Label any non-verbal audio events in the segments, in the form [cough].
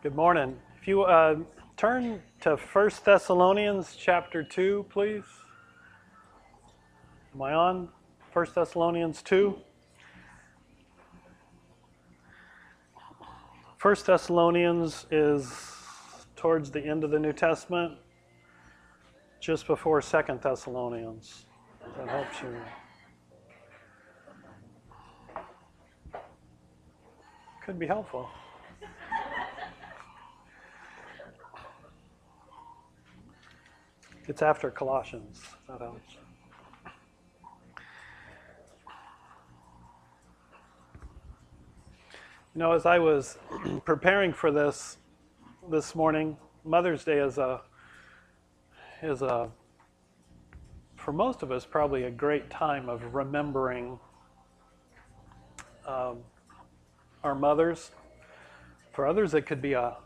Good morning. If you uh, turn to 1 Thessalonians chapter 2, please. Am I on? 1 Thessalonians 2. 1 Thessalonians is towards the end of the New Testament, just before 2 Thessalonians. That helps you. Could be helpful. It's after Colossians. That helps. You know, as I was [clears throat] preparing for this this morning, Mother's Day is a is a for most of us probably a great time of remembering um, our mothers. For others, it could be a,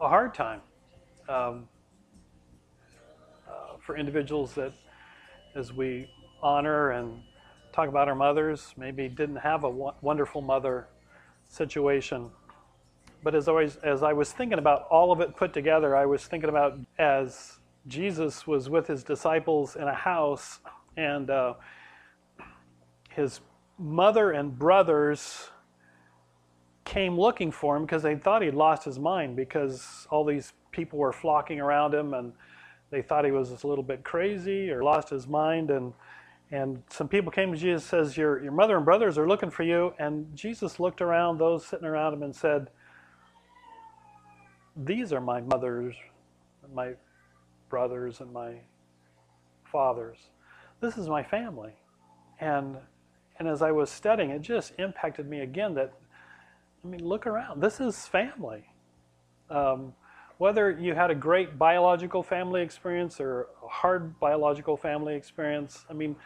a hard time. Um, for individuals that, as we honor and talk about our mothers, maybe didn't have a wonderful mother situation. But as always, as I was thinking about all of it put together, I was thinking about as Jesus was with his disciples in a house, and uh, his mother and brothers came looking for him because they thought he'd lost his mind because all these people were flocking around him and they thought he was a little bit crazy or lost his mind. And and some people came to Jesus says your your mother and brothers are looking for you. And Jesus looked around those sitting around him and said these are my mothers my brothers and my fathers. This is my family. And and as I was studying it just impacted me again that I mean look around. This is family. Um, whether you had a great biological family experience or a hard biological family experience, I mean,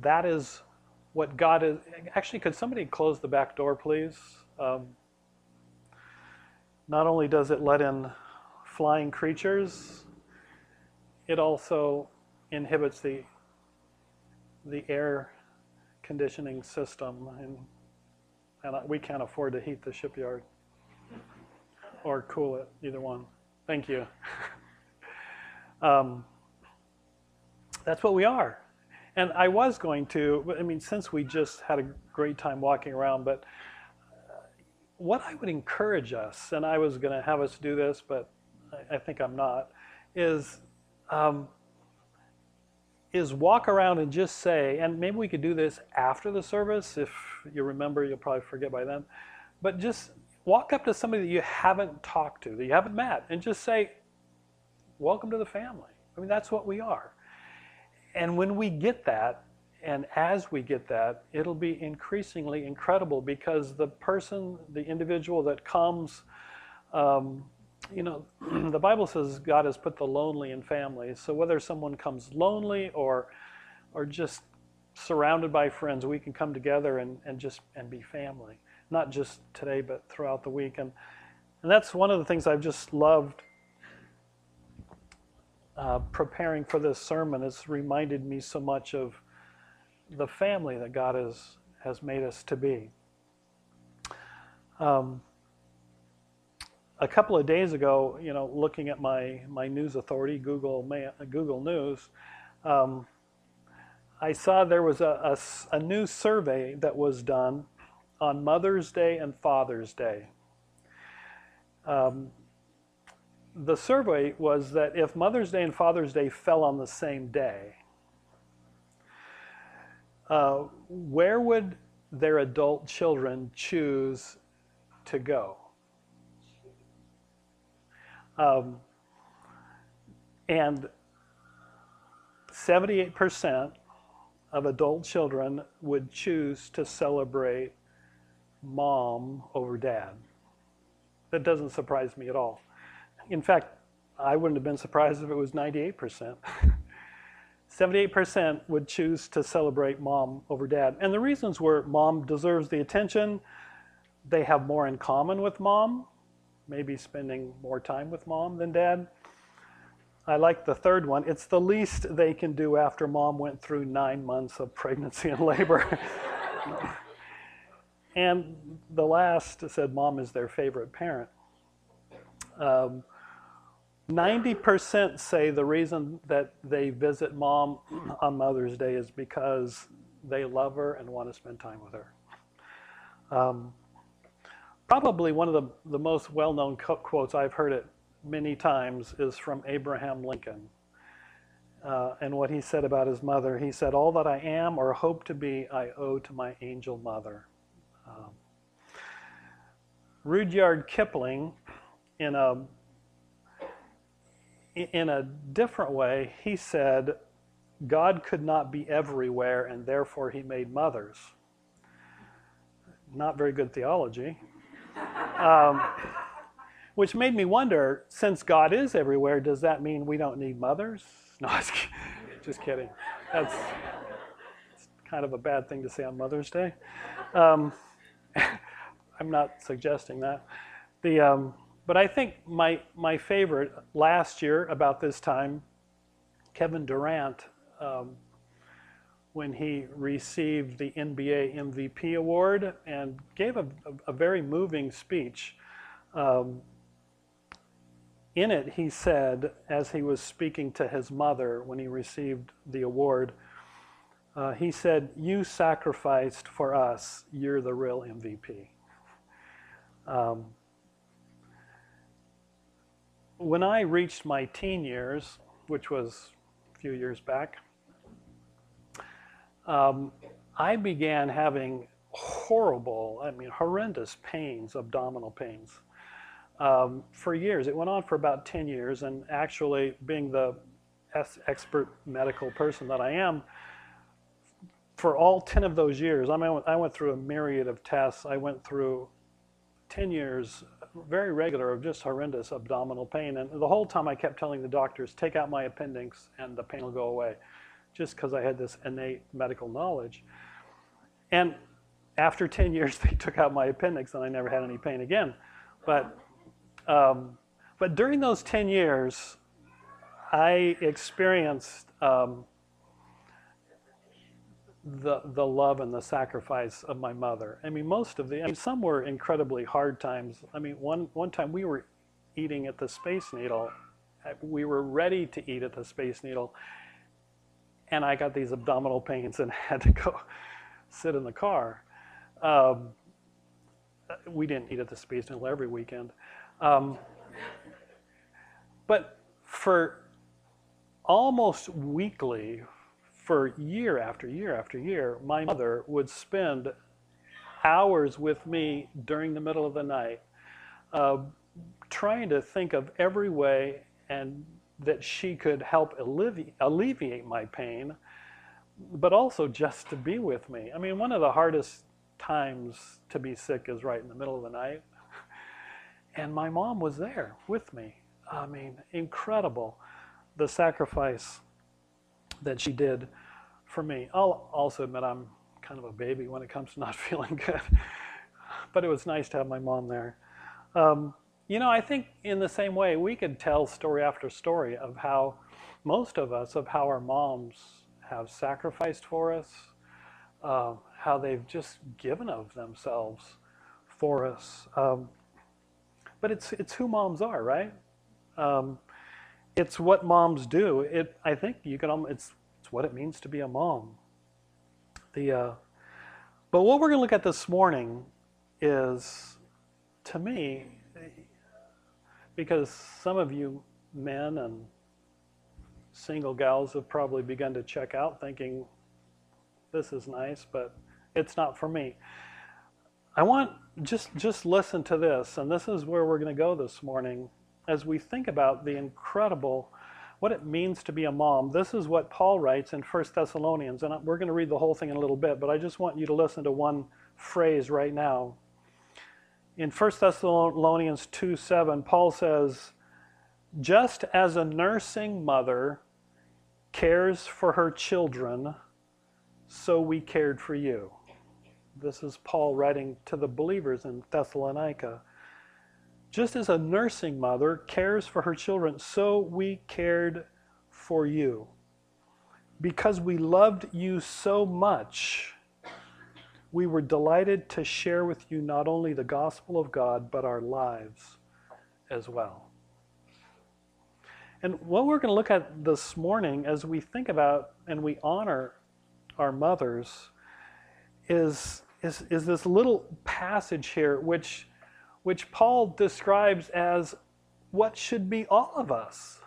that is what God is. Actually, could somebody close the back door, please? Um, not only does it let in flying creatures, it also inhibits the the air conditioning system, and, and we can't afford to heat the shipyard or cool it, either one. Thank you. [laughs] um, that's what we are. And I was going to, I mean, since we just had a great time walking around, but uh, what I would encourage us, and I was going to have us do this, but I, I think I'm not, is um, is walk around and just say, and maybe we could do this after the service. If you remember, you'll probably forget by then. But just walk up to somebody that you haven't talked to, that you haven't met, and just say, Welcome to the family. I mean, that's what we are. And when we get that, and as we get that, it'll be increasingly incredible because the person, the individual that comes, um, you know, [clears throat] the Bible says God has put the lonely in families. So whether someone comes lonely or, or just surrounded by friends, we can come together and, and just and be family not just today, but throughout the week. And, and that's one of the things I've just loved uh, preparing for this sermon. It's reminded me so much of the family that God has, has made us to be. Um, a couple of days ago, you know, looking at my, my news authority, Google, Google News, um, I saw there was a, a, a new survey that was done on Mother's Day and Father's Day. Um, the survey was that if Mother's Day and Father's Day fell on the same day, uh, where would their adult children choose to go? Um, and 78% of adult children would choose to celebrate mom over dad. That doesn't surprise me at all. In fact, I wouldn't have been surprised if it was 98%. 78% [laughs] would choose to celebrate mom over dad. And the reasons were mom deserves the attention, they have more in common with mom, maybe spending more time with mom than dad. I like the third one. It's the least they can do after mom went through nine months of pregnancy and labor. [laughs] And the last said mom is their favorite parent. Um, 90% say the reason that they visit mom on Mother's Day is because they love her and want to spend time with her. Um, probably one of the, the most well known quotes, I've heard it many times, is from Abraham Lincoln. Uh, and what he said about his mother, he said, All that I am or hope to be, I owe to my angel mother. Rudyard Kipling, in a in a different way, he said, God could not be everywhere, and therefore he made mothers. Not very good theology. [laughs] Um, which made me wonder since God is everywhere, does that mean we don't need mothers? [laughs] No, just kidding. That's kind of a bad thing to say on Mother's Day. Um, [laughs] I'm not suggesting that. The, um, but I think my, my favorite last year about this time, Kevin Durant, um, when he received the NBA MVP award and gave a, a, a very moving speech. Um, in it, he said, as he was speaking to his mother when he received the award, uh, he said, You sacrificed for us, you're the real MVP. Um, when I reached my teen years, which was a few years back, um, I began having horrible, I mean, horrendous pains, abdominal pains, um, for years. It went on for about 10 years, and actually, being the expert medical person that I am, for all 10 of those years, I, mean, I went through a myriad of tests. I went through 10 years very regular of just horrendous abdominal pain. And the whole time I kept telling the doctors, take out my appendix and the pain will go away, just because I had this innate medical knowledge. And after 10 years, [laughs] they took out my appendix and I never had any pain again. But, um, but during those 10 years, I experienced um, the, the love and the sacrifice of my mother. I mean, most of the, I mean, some were incredibly hard times. I mean, one, one time we were eating at the Space Needle. We were ready to eat at the Space Needle. And I got these abdominal pains and [laughs] had to go sit in the car. Um, we didn't eat at the Space Needle every weekend. Um, but for almost weekly, for year after year after year, my mother would spend hours with me during the middle of the night, uh, trying to think of every way and that she could help alleviate, alleviate my pain, but also just to be with me. I mean, one of the hardest times to be sick is right in the middle of the night. And my mom was there with me. I mean, incredible the sacrifice that she did for me. I'll also admit I'm kind of a baby when it comes to [laughs] not feeling good. but it was nice to have my mom there. Um, you know, I think in the same way, we could tell story after story of how most of us, of how our moms have sacrificed for us, uh, how they've just given of themselves for us. Um, but it's, it's who moms are, right? Um, it's what moms do. It, I think you can, it's it's what it means to be a mom. The, uh, but what we're going to look at this morning is, to me, because some of you men and single gals have probably begun to check out thinking, this is nice, but it's not for me. I want just just listen to this, and this is where we're going to go this morning as we think about the incredible what it means to be a mom. This is what Paul writes in 1 Thessalonians, and we're going to read the whole thing in a little bit, but I just want you to listen to one phrase right now. In 1 Thessalonians 2 7, Paul says, Just as a nursing mother cares for her children, so we cared for you. This is Paul writing to the believers in Thessalonica. Just as a nursing mother cares for her children, so we cared for you. Because we loved you so much, we were delighted to share with you not only the gospel of God, but our lives as well. And what we're going to look at this morning as we think about and we honor our mothers is, is, is this little passage here which, which Paul describes as what should be all of us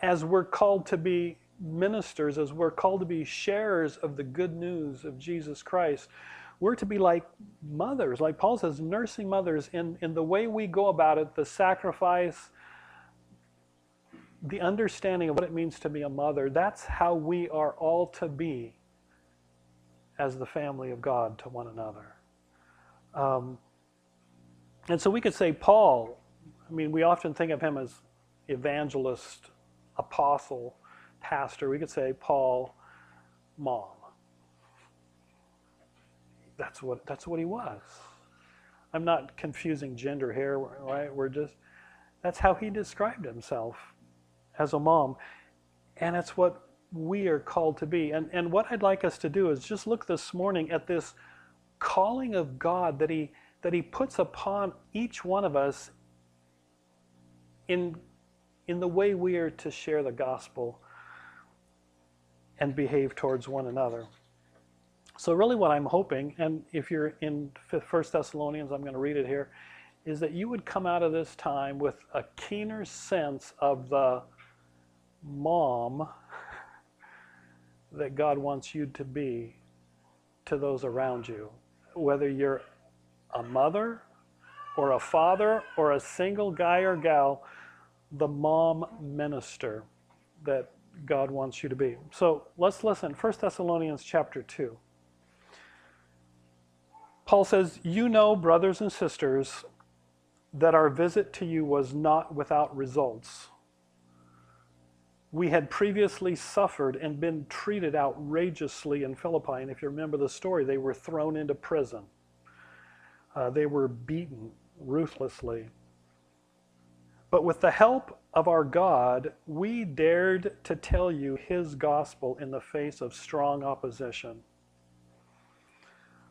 as we're called to be ministers, as we're called to be sharers of the good news of Jesus Christ. We're to be like mothers, like Paul says, nursing mothers in, in the way we go about it, the sacrifice, the understanding of what it means to be a mother. That's how we are all to be as the family of God to one another. Um, and so we could say Paul, I mean, we often think of him as evangelist, apostle, pastor. We could say Paul, mom. That's what, that's what he was. I'm not confusing gender here, right? We're just, that's how he described himself as a mom. And it's what we are called to be. And, and what I'd like us to do is just look this morning at this calling of God that he, that he puts upon each one of us in, in the way we are to share the gospel and behave towards one another. So, really, what I'm hoping, and if you're in First Thessalonians, I'm going to read it here, is that you would come out of this time with a keener sense of the mom [laughs] that God wants you to be to those around you. Whether you're a mother or a father or a single guy or gal, the mom minister that God wants you to be. So let's listen. 1 Thessalonians chapter 2. Paul says, You know, brothers and sisters, that our visit to you was not without results we had previously suffered and been treated outrageously in Philippi. And if you remember the story, they were thrown into prison. Uh, they were beaten ruthlessly. But with the help of our God, we dared to tell you his gospel in the face of strong opposition.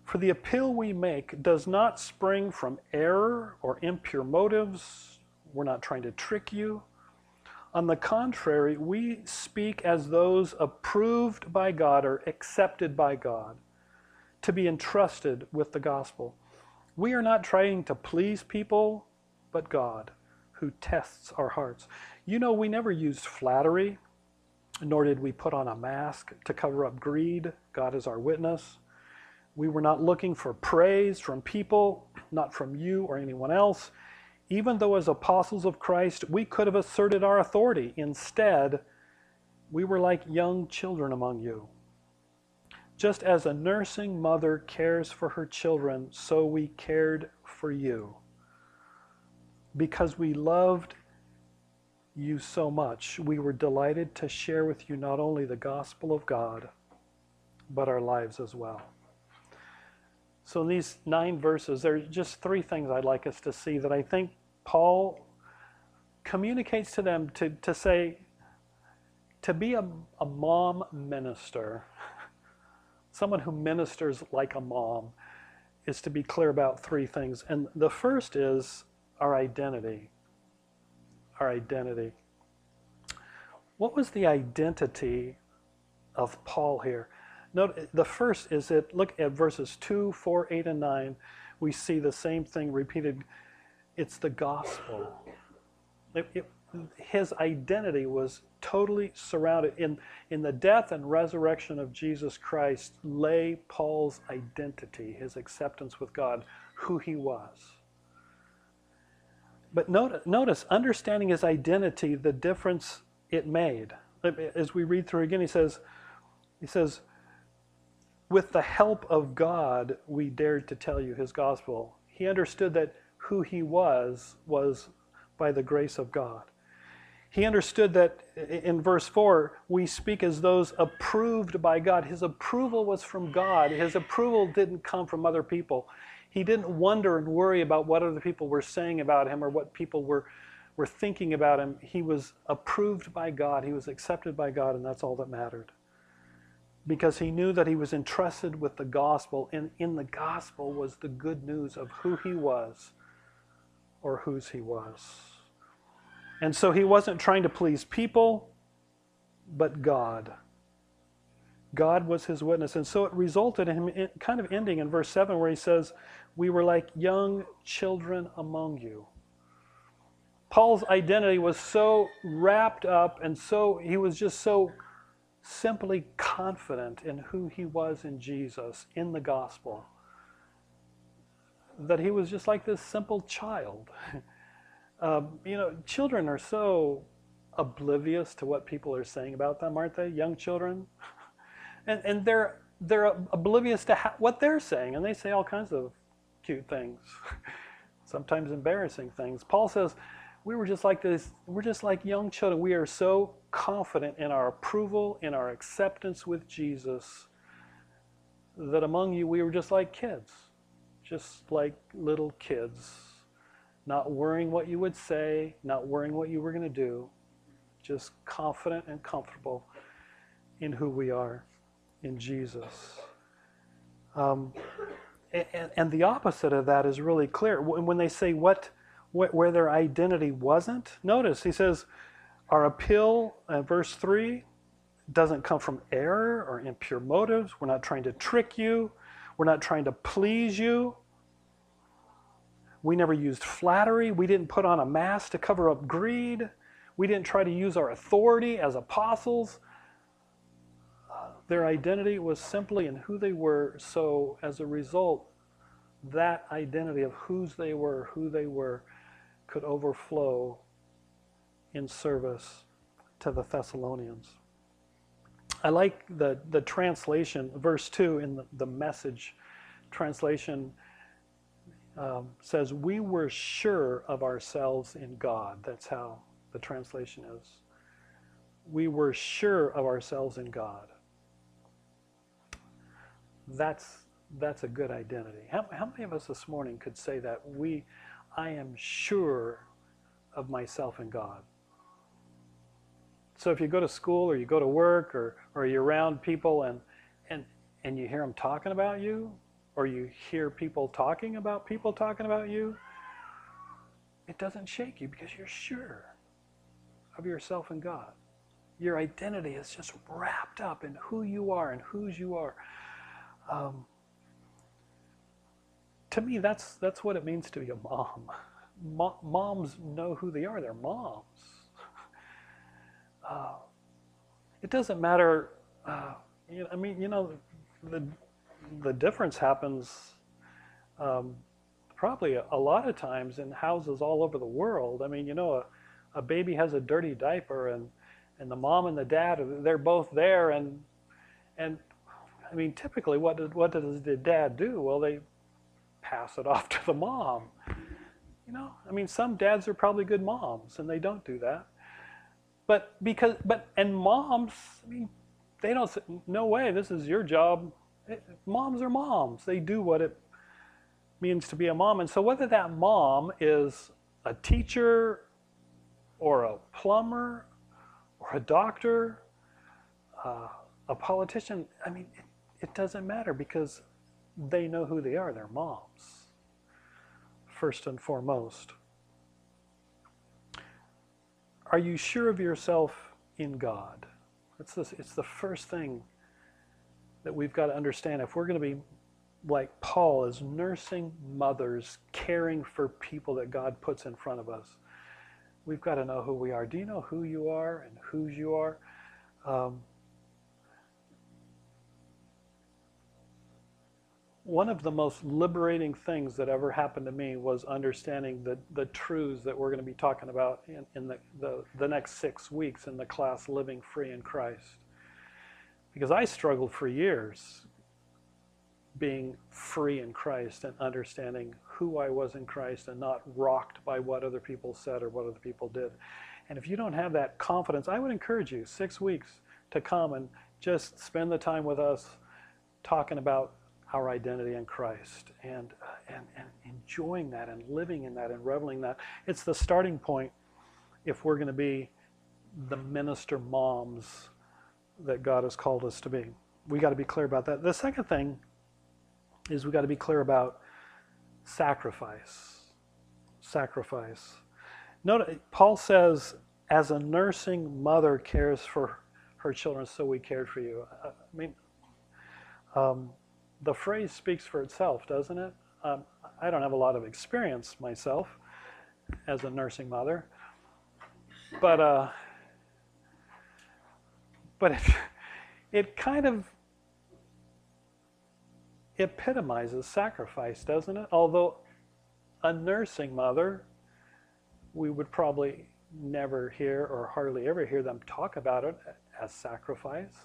For the appeal we make does not spring from error or impure motives. We're not trying to trick you. On the contrary, we speak as those approved by God or accepted by God to be entrusted with the gospel. We are not trying to please people, but God, who tests our hearts. You know, we never used flattery, nor did we put on a mask to cover up greed. God is our witness. We were not looking for praise from people, not from you or anyone else even though as apostles of Christ we could have asserted our authority, instead, we were like young children among you. Just as a nursing mother cares for her children, so we cared for you. Because we loved you so much, we were delighted to share with you not only the gospel of God, but our lives as well. So, in these nine verses, there are just three things I'd like us to see that I think Paul communicates to them to, to say, to be a, a mom minister, someone who ministers like a mom, is to be clear about three things. And the first is our identity. Our identity. What was the identity of Paul here? Note the first is that look at verses 2, 4, 8, and 9. We see the same thing repeated it's the gospel. It, it, his identity was totally surrounded. In, in the death and resurrection of Jesus Christ lay Paul's identity, his acceptance with God, who he was. But notice, notice, understanding his identity, the difference it made. As we read through again, he says, he says, with the help of God, we dared to tell you his gospel. He understood that who he was was by the grace of God. He understood that in verse 4, we speak as those approved by God. His approval was from God. His approval didn't come from other people. He didn't wonder and worry about what other people were saying about him or what people were, were thinking about him. He was approved by God. He was accepted by God, and that's all that mattered because he knew that he was entrusted with the gospel, and in the gospel was the good news of who he was or whose he was. And so he wasn't trying to please people, but God. God was his witness. And so it resulted in him kind of ending in verse 7 where he says, We were like young children among you. Paul's identity was so wrapped up and so, he was just so simply confident in who he was in Jesus, in the gospel, that he was just like this simple child. [laughs] Um, you know, children are so oblivious to what people are saying about them, aren't they? Young children. [laughs] and, and they're, they're oblivious to ha- what they're saying, and they say all kinds of cute things, [laughs] sometimes embarrassing things. Paul says, we were just like this, we're just like young children. We are so confident in our approval, in our acceptance with Jesus, that among you we were just like kids, just like little kids, not worrying what you would say, not worrying what you were going to do, just confident and comfortable in who we are in Jesus. Um, and, and, the opposite of that is really clear. When they say what, where their identity wasn't, notice he says, our appeal, uh, verse 3, doesn't come from error or impure motives. We're not trying to trick you. We're not trying to please you. We never used flattery. We didn't put on a mask to cover up greed. We didn't try to use our authority as apostles uh, their identity was simply in who they were, so as a result, that identity of whose they were, who they were, could overflow in service to the Thessalonians. I like the, the translation, verse 2 in the, the message translation um, says, We were sure of ourselves in God. That's how the translation is. We were sure of ourselves in God that's that's a good identity. How, how many of us this morning could say that we, I am sure of myself and God? So if you go to school or you go to work or, or you're around people and, and, and you hear them talking about you, or you hear people talking about people talking about you, it doesn't shake you because you're sure of yourself and God. Your identity is just wrapped up in who you are and whose you are. Um, to me, that's that's what it means to be a mom. Mo- moms know who they are. They're moms. Uh, it doesn't matter. Uh, you know, I mean, you know, the the difference happens um, probably a, a, lot of times in houses all over the world. I mean, you know, a, a baby has a dirty diaper, and and the mom and the dad they're both there, and and I mean, typically, what did, what does the dad do? Well, they pass it [laughs] off to the mom. You know, I mean, some dads are probably good moms, and they don't do that. But because, but and moms, I mean, they don't. Say, no way, this is your job. Moms are moms. They do what it means to be a mom. And so, whether that mom is a teacher, or a plumber, or a doctor, uh, a politician, I mean, it, it doesn't matter because they know who they are. They're moms, first and foremost. Are you sure of yourself in God? It's, this, it's the first thing that we've got to understand. If we're going to be like Paul, as nursing mothers, caring for people that God puts in front of us, we've got to know who we are. Do you know who you are and whose you are? Um, one of the most liberating things that ever happened to me was understanding the, the truths that we're going to be talking about in, in the, the, the next six weeks in the class Living Free in Christ. Because I struggled for years being free in Christ and understanding who I was in Christ and not rocked by what other people said or what other people did. And if you don't have that confidence, I would encourage you six weeks to come and just spend the time with us talking about our identity in Christ and, and, and enjoying that and living in that and reveling that. It's the starting point if we're going to be the minister moms that God has called us to be. We got to be clear about that. The second thing is we got to be clear about sacrifice. Sacrifice. Note, Paul says, as a nursing mother cares for her children, so we cared for you. I mean, um, the phrase speaks for itself, doesn't it? Um, I don't have a lot of experience myself as a nursing mother, but uh, but it, [laughs] it kind of epitomizes sacrifice, doesn't it? Although a nursing mother, we would probably never hear or hardly ever hear them talk about it as sacrifice,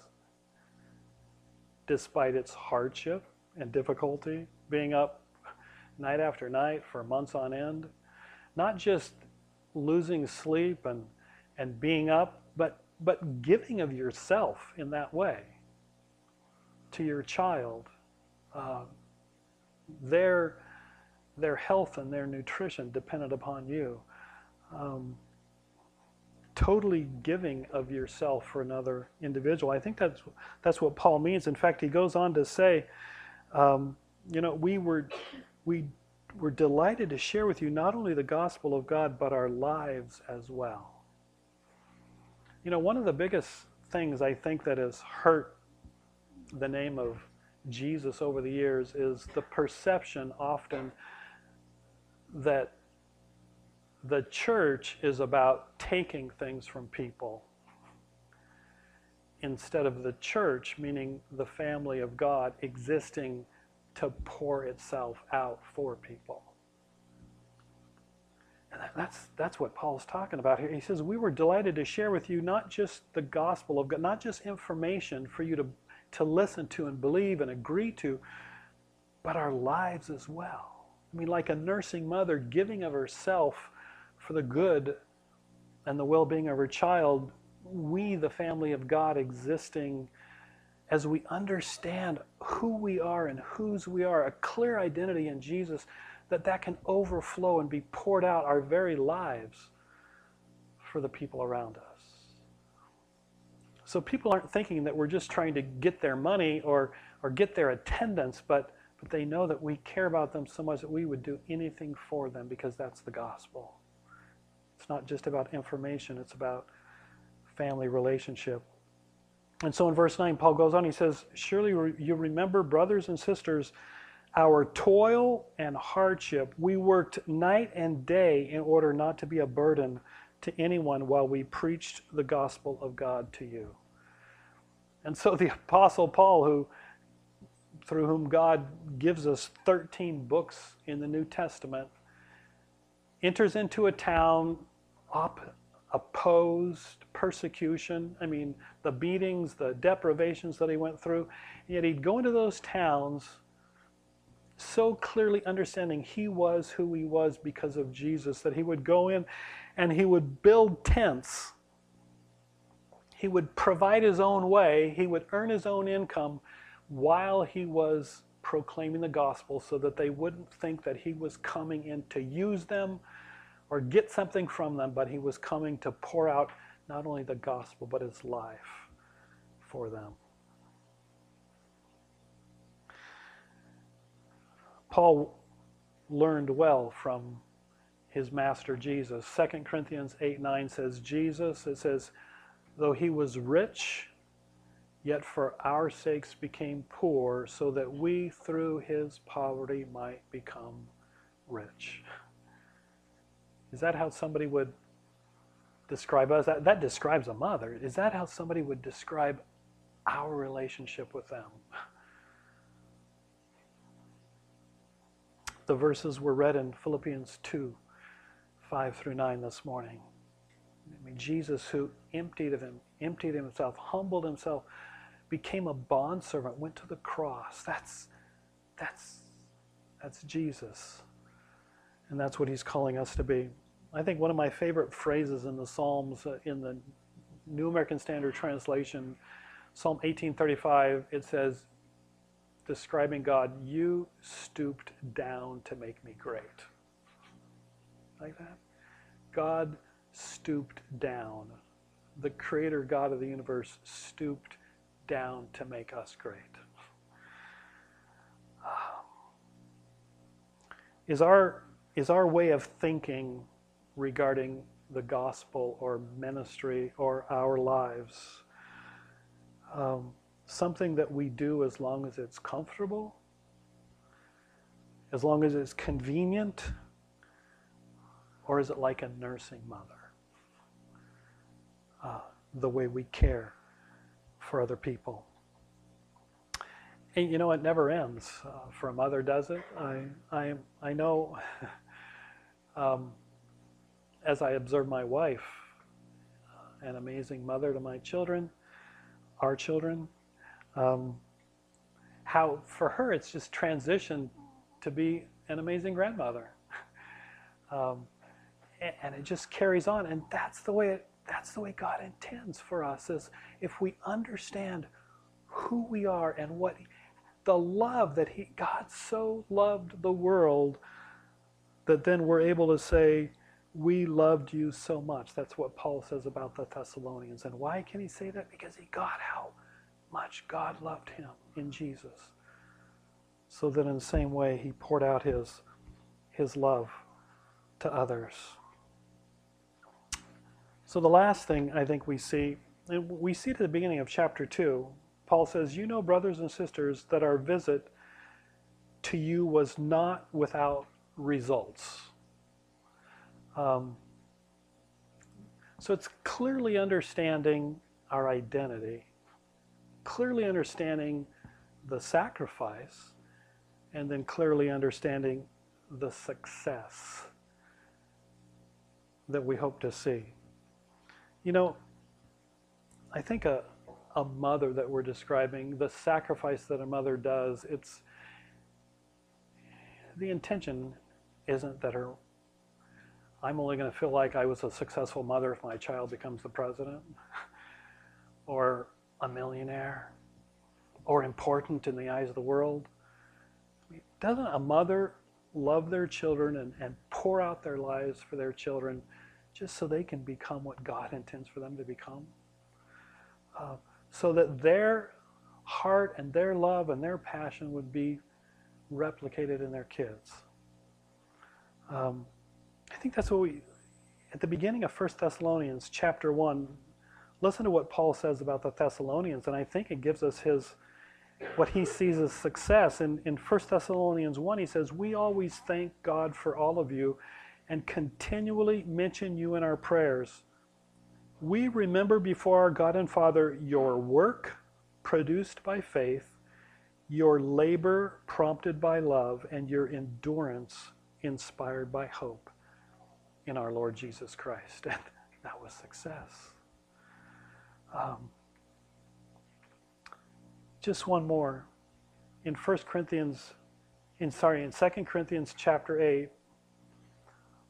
despite its hardship and difficulty, being up night after night for months on end, not just losing sleep and, and being up, but, but giving of yourself in that way to your child. Uh, their, their health and their nutrition dependent upon you. Um, totally giving of yourself for another individual. I think that's that's what Paul means. In fact, he goes on to say, um, you know, we were we were delighted to share with you not only the gospel of God but our lives as well. You know, one of the biggest things I think that has hurt the name of Jesus over the years is the perception often that the church is about taking things from people instead of the church, meaning the family of God, existing to pour itself out for people. And that's, that's what Paul's talking about here. He says, We were delighted to share with you not just the gospel of God, not just information for you to, to listen to and believe and agree to, but our lives as well. I mean, like a nursing mother giving of herself for the good and the well being of her child, we, the family of God, existing as we understand who we are and whose we are, a clear identity in Jesus, that that can overflow and be poured out our very lives for the people around us. So people aren't thinking that we're just trying to get their money or, or get their attendance, but, but they know that we care about them so much that we would do anything for them because that's the gospel. It's not just about information, it's about family relationship. And so in verse 9, Paul goes on, he says, Surely you remember, brothers and sisters, our toil and hardship. We worked night and day in order not to be a burden to anyone while we preached the gospel of God to you. And so the [laughs] Apostle Paul, who through whom God gives us 13 books in the New Testament, enters into a town op- opposed, persecution. I mean, the beatings, the deprivations that he went through. Yet he'd go into those towns so clearly understanding he was who he was because of Jesus that he would go in and he would build tents. He would provide his own way, he would earn his own income while he was proclaiming the gospel so that they wouldn't think that he was coming in to use them or get something from them, but he was coming to pour out not only the gospel, but his life for them. Paul learned well from his master Jesus. 2 Corinthians 8 9 says, Jesus, it says, though he was rich, yet for our sakes became poor, so that we through his poverty might become rich. Is that how somebody would describe us? That, that describes a mother. Is that how somebody would describe our relationship with them? The verses were read in Philippians 2 5 through 9 this morning. I mean, Jesus, who emptied of him, emptied himself, humbled himself, became a bondservant, went to the cross. That's, that's, that's Jesus. And that's what he's calling us to be. I think one of my favorite phrases in the Psalms, uh, in the New American Standard Translation, Psalm 1835, it says, describing God, you stooped down to make me great. Like that? God stooped down. The creator God of the universe stooped down to make us great. [sighs] Is our, is our way of thinking regarding the gospel or ministry or our lives. Um, something that we do as long as it's comfortable, as long as it's convenient, or is it like a nursing mother? Uh, the way we care for other people. And you know, it never ends. Uh, for a mother, does it? I, I, I know [laughs] um, as I observe my wife, an amazing mother to my children, our children, um, how for her it's just transitioned to be an amazing grandmother. [laughs] um, and, it just carries on. And that's the way it, that's the way God intends for us is if we understand who we are and what the love that he God so loved the world that then we're able to say we loved you so much. That's what Paul says about the Thessalonians. And why can he say that? Because he got how much God loved him in Jesus. So that in the same way he poured out his his love to others. So the last thing I think we see, and we see at the beginning of chapter 2, Paul says, You know, brothers and sisters, that our visit to you was not without results. Um, so it's clearly understanding our identity, clearly understanding the sacrifice, and then clearly understanding the success that we hope to see. You know, I think a, a mother that we're describing, the sacrifice that a mother does, it's the intention isn't that her I'm only going to feel like I was a successful mother if my child becomes the president [laughs] or a millionaire or important in the eyes of the world. Doesn't a mother love their children and, and pour out their lives for their children just so they can become what God intends for them to become. Uh, so that their heart and their love and their passion would be replicated in their kids. Um, I think that's what we, at the beginning of 1 Thessalonians chapter 1, listen to what Paul says about the Thessalonians, and I think it gives us his, what he sees as success. In, in 1 Thessalonians 1, he says, We always thank God for all of you and continually mention you in our prayers. We remember before our God and Father your work produced by faith, your labor prompted by love, and your endurance inspired by hope in our Lord Jesus Christ. [laughs] And that was success. Um, just one more. In 1 Corinthians, in sorry, in 2 Corinthians chapter 8,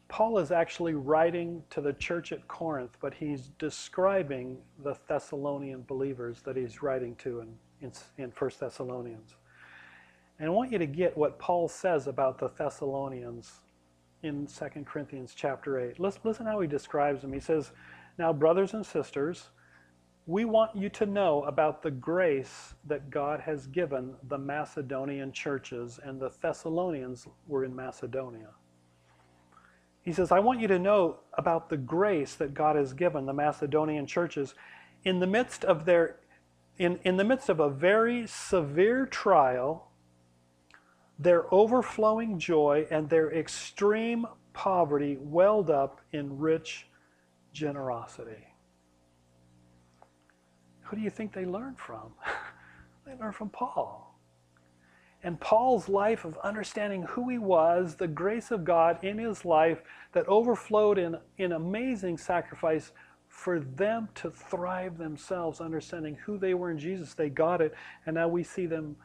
Paul is actually writing to the church at Corinth, but he's describing the Thessalonian believers that he's writing to in, in, in 1 Thessalonians. And I want you to get what Paul says about the Thessalonians in 2 Corinthians chapter 8. Listen, listen how he describes them. He says, Now, brothers and sisters, we want you to know about the grace that God has given the Macedonian churches, and the Thessalonians were in Macedonia. He says, I want you to know about the grace that God has given the Macedonian churches in the midst of their in, in the midst of a very severe trial, their overflowing joy and their extreme poverty welled up in rich generosity. Who do you think they learned from? [laughs] they learned from Paul and Paul's life of understanding who he was, the grace of God in his life that overflowed in, in amazing sacrifice for them to thrive themselves, understanding who they were in Jesus. They got it, and now we see them,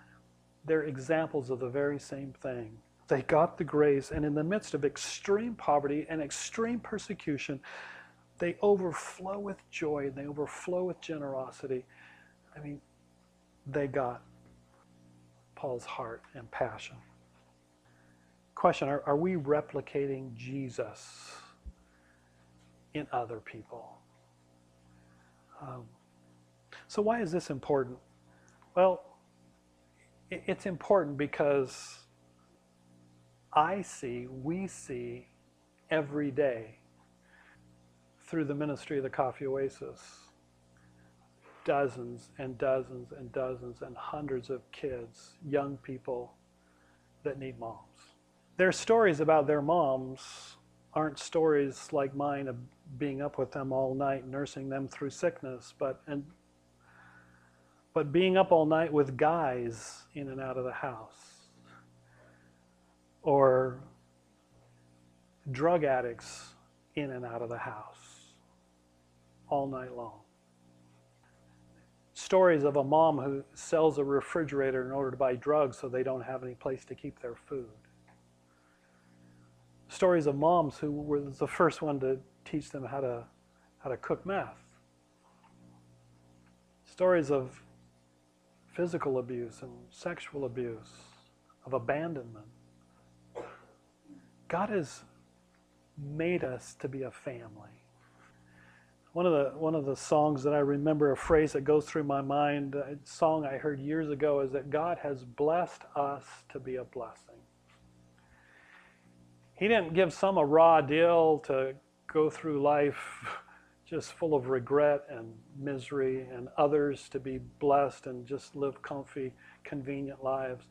they're examples of the very same thing. They got the grace, and in the midst of extreme poverty and extreme persecution, they overflow with joy and they overflow with generosity. I mean, they got Paul's heart and passion. Question Are, are we replicating Jesus in other people? Um, so, why is this important? Well, it, it's important because I see, we see every day through the ministry of the Coffee Oasis. Dozens and dozens and dozens and hundreds of kids, young people that need moms. Their stories about their moms aren't stories like mine of being up with them all night, nursing them through sickness, but and but being up all night with guys in and out of the house, or drug addicts in and out of the house all night long. Stories of a mom who sells a refrigerator in order to buy drugs so they don't have any place to keep their food. Stories of moms who were the first one to teach them how to, how to cook meth. Stories of physical abuse and sexual abuse, of abandonment. God has made us to be a family. One of the one of the songs that I remember, a phrase that goes through my mind, uh, a song I heard years ago, is that God has blessed us to be a blessing. He didn't give some a raw deal to go through life [laughs] just full of regret and misery, and others to be blessed and just live comfy, convenient lives.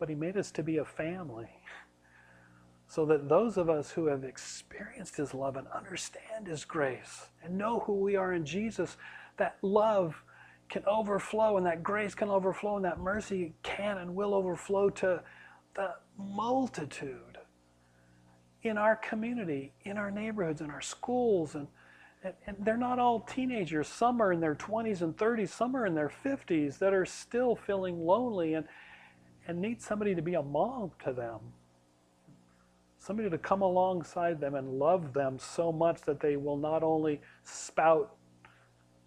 But He made us to be a family [laughs] so that those of us who have experienced His love and understand His grace and know who we are in Jesus, that love can overflow and that grace can overflow and that mercy can and will overflow to the multitude in our community, in our neighborhoods, in our schools. And, and, and they're not all teenagers. Some are in their 20s and 30s, some are in their 50s that are still feeling lonely and, and need somebody to be a mom to them somebody to come alongside them and love them so much that they will not only spout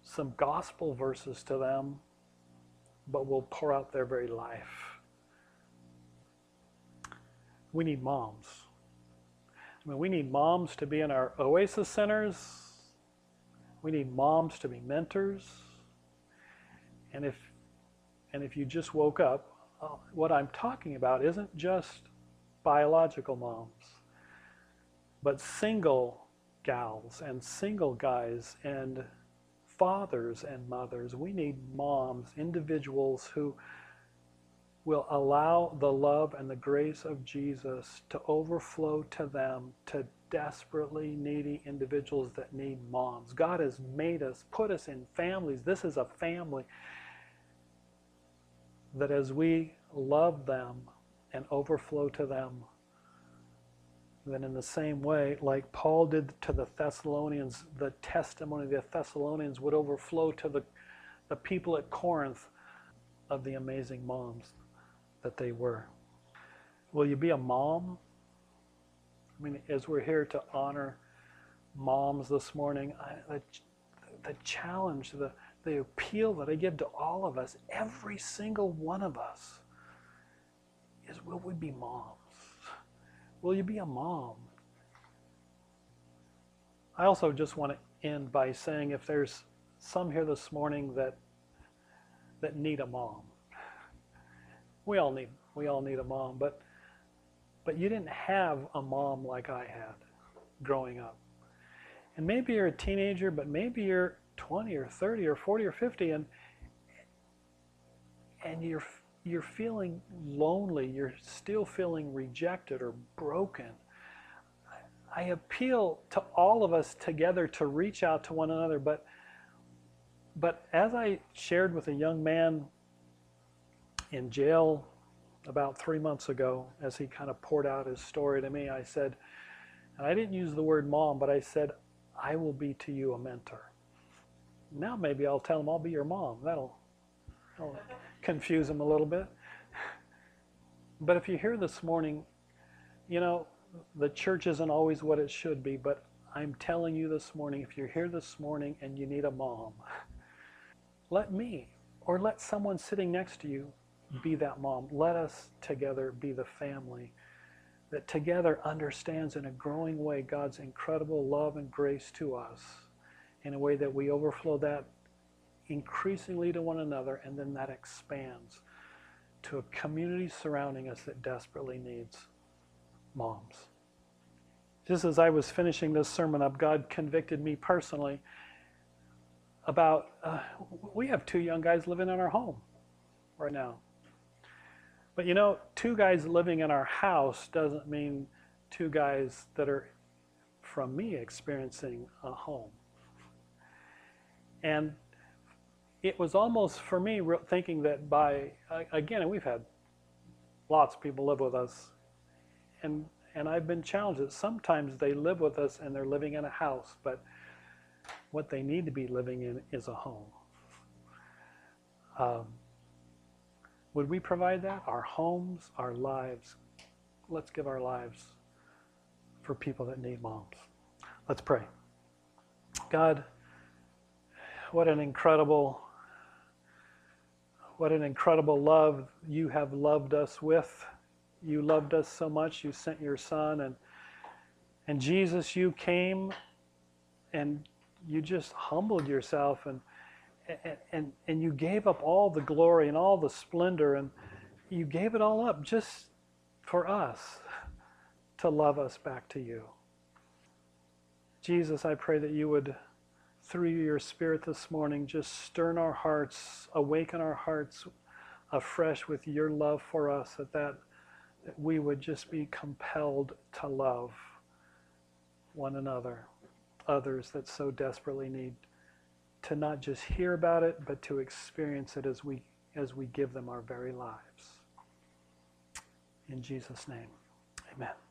some gospel verses to them, but will pour out their very life. We need moms. I mean, we need moms to be in our oasis centers. We need moms to be mentors. And if, and if you just woke up, uh, what I'm talking about isn't just biological moms, but single gals and single guys and fathers and mothers. We need moms, individuals who will allow the love and the grace of Jesus to overflow to them, to desperately needy individuals that need moms. God has made us, put us in families. This is a family that as we love them, and overflow to them. Then, in the same way, like Paul did to the Thessalonians, the testimony of the Thessalonians would overflow to the, the people at Corinth of the amazing moms that they were. Will you be a mom? I mean, as we're here to honor moms this morning, I, the, the challenge, the, the appeal that I give to all of us, every single one of us, is will we be moms? Will you be a mom? I also just want to end by saying if there's some here this morning that that need a mom. We all need we all need a mom, but but you didn't have a mom like I had growing up. And maybe you're a teenager, but maybe you're 20 or 30 or 40 or 50 and and you're you're feeling lonely, you're still feeling rejected or broken, I appeal to all of us together to reach out to one another. But, but as I shared with a young man in jail about three months ago, as he kind of poured out his story to me, I said, and I didn't use the word mom, but I said, I will be to you a mentor. Now maybe I'll tell him I'll be your mom. That'll, that'll confuse them a little bit. But if you're here this morning, you know, the church isn't always what it should be, but I'm telling you this morning, if you're here this morning and you need a mom, let me or let someone sitting next to you be that mom. Let us together be the family that together understands in a growing way God's incredible love and grace to us in a way that we overflow that increasingly to one another, and then that expands to a community surrounding us that desperately needs moms. just as I was finishing this sermon up, God convicted me personally about uh, we have two young guys living in our home right now. But you know, two guys living in our house doesn't mean two guys that are from me experiencing a home. And it was almost for me thinking that by again, we've had lots of people live with us, and and I've been challenged that sometimes they live with us and they're living in a house, but what they need to be living in is a home. Um, would we provide that? Our homes, our lives. Let's give our lives for people that need moms. Let's pray. God, what an incredible what an incredible love you have loved us with. You loved us so much you sent your son and and Jesus you came and you just humbled yourself and and, and you gave up all the glory and all the splendor and you gave it all up just for us to love us back to you. Jesus, I pray that you would, through your Spirit this morning, just stir in our hearts, awaken our hearts afresh with your love for us, that, that, that we would just be compelled to love one another, others that so desperately need to not just hear about it, but to experience it as we, as we give them our very lives. In Jesus' name, amen.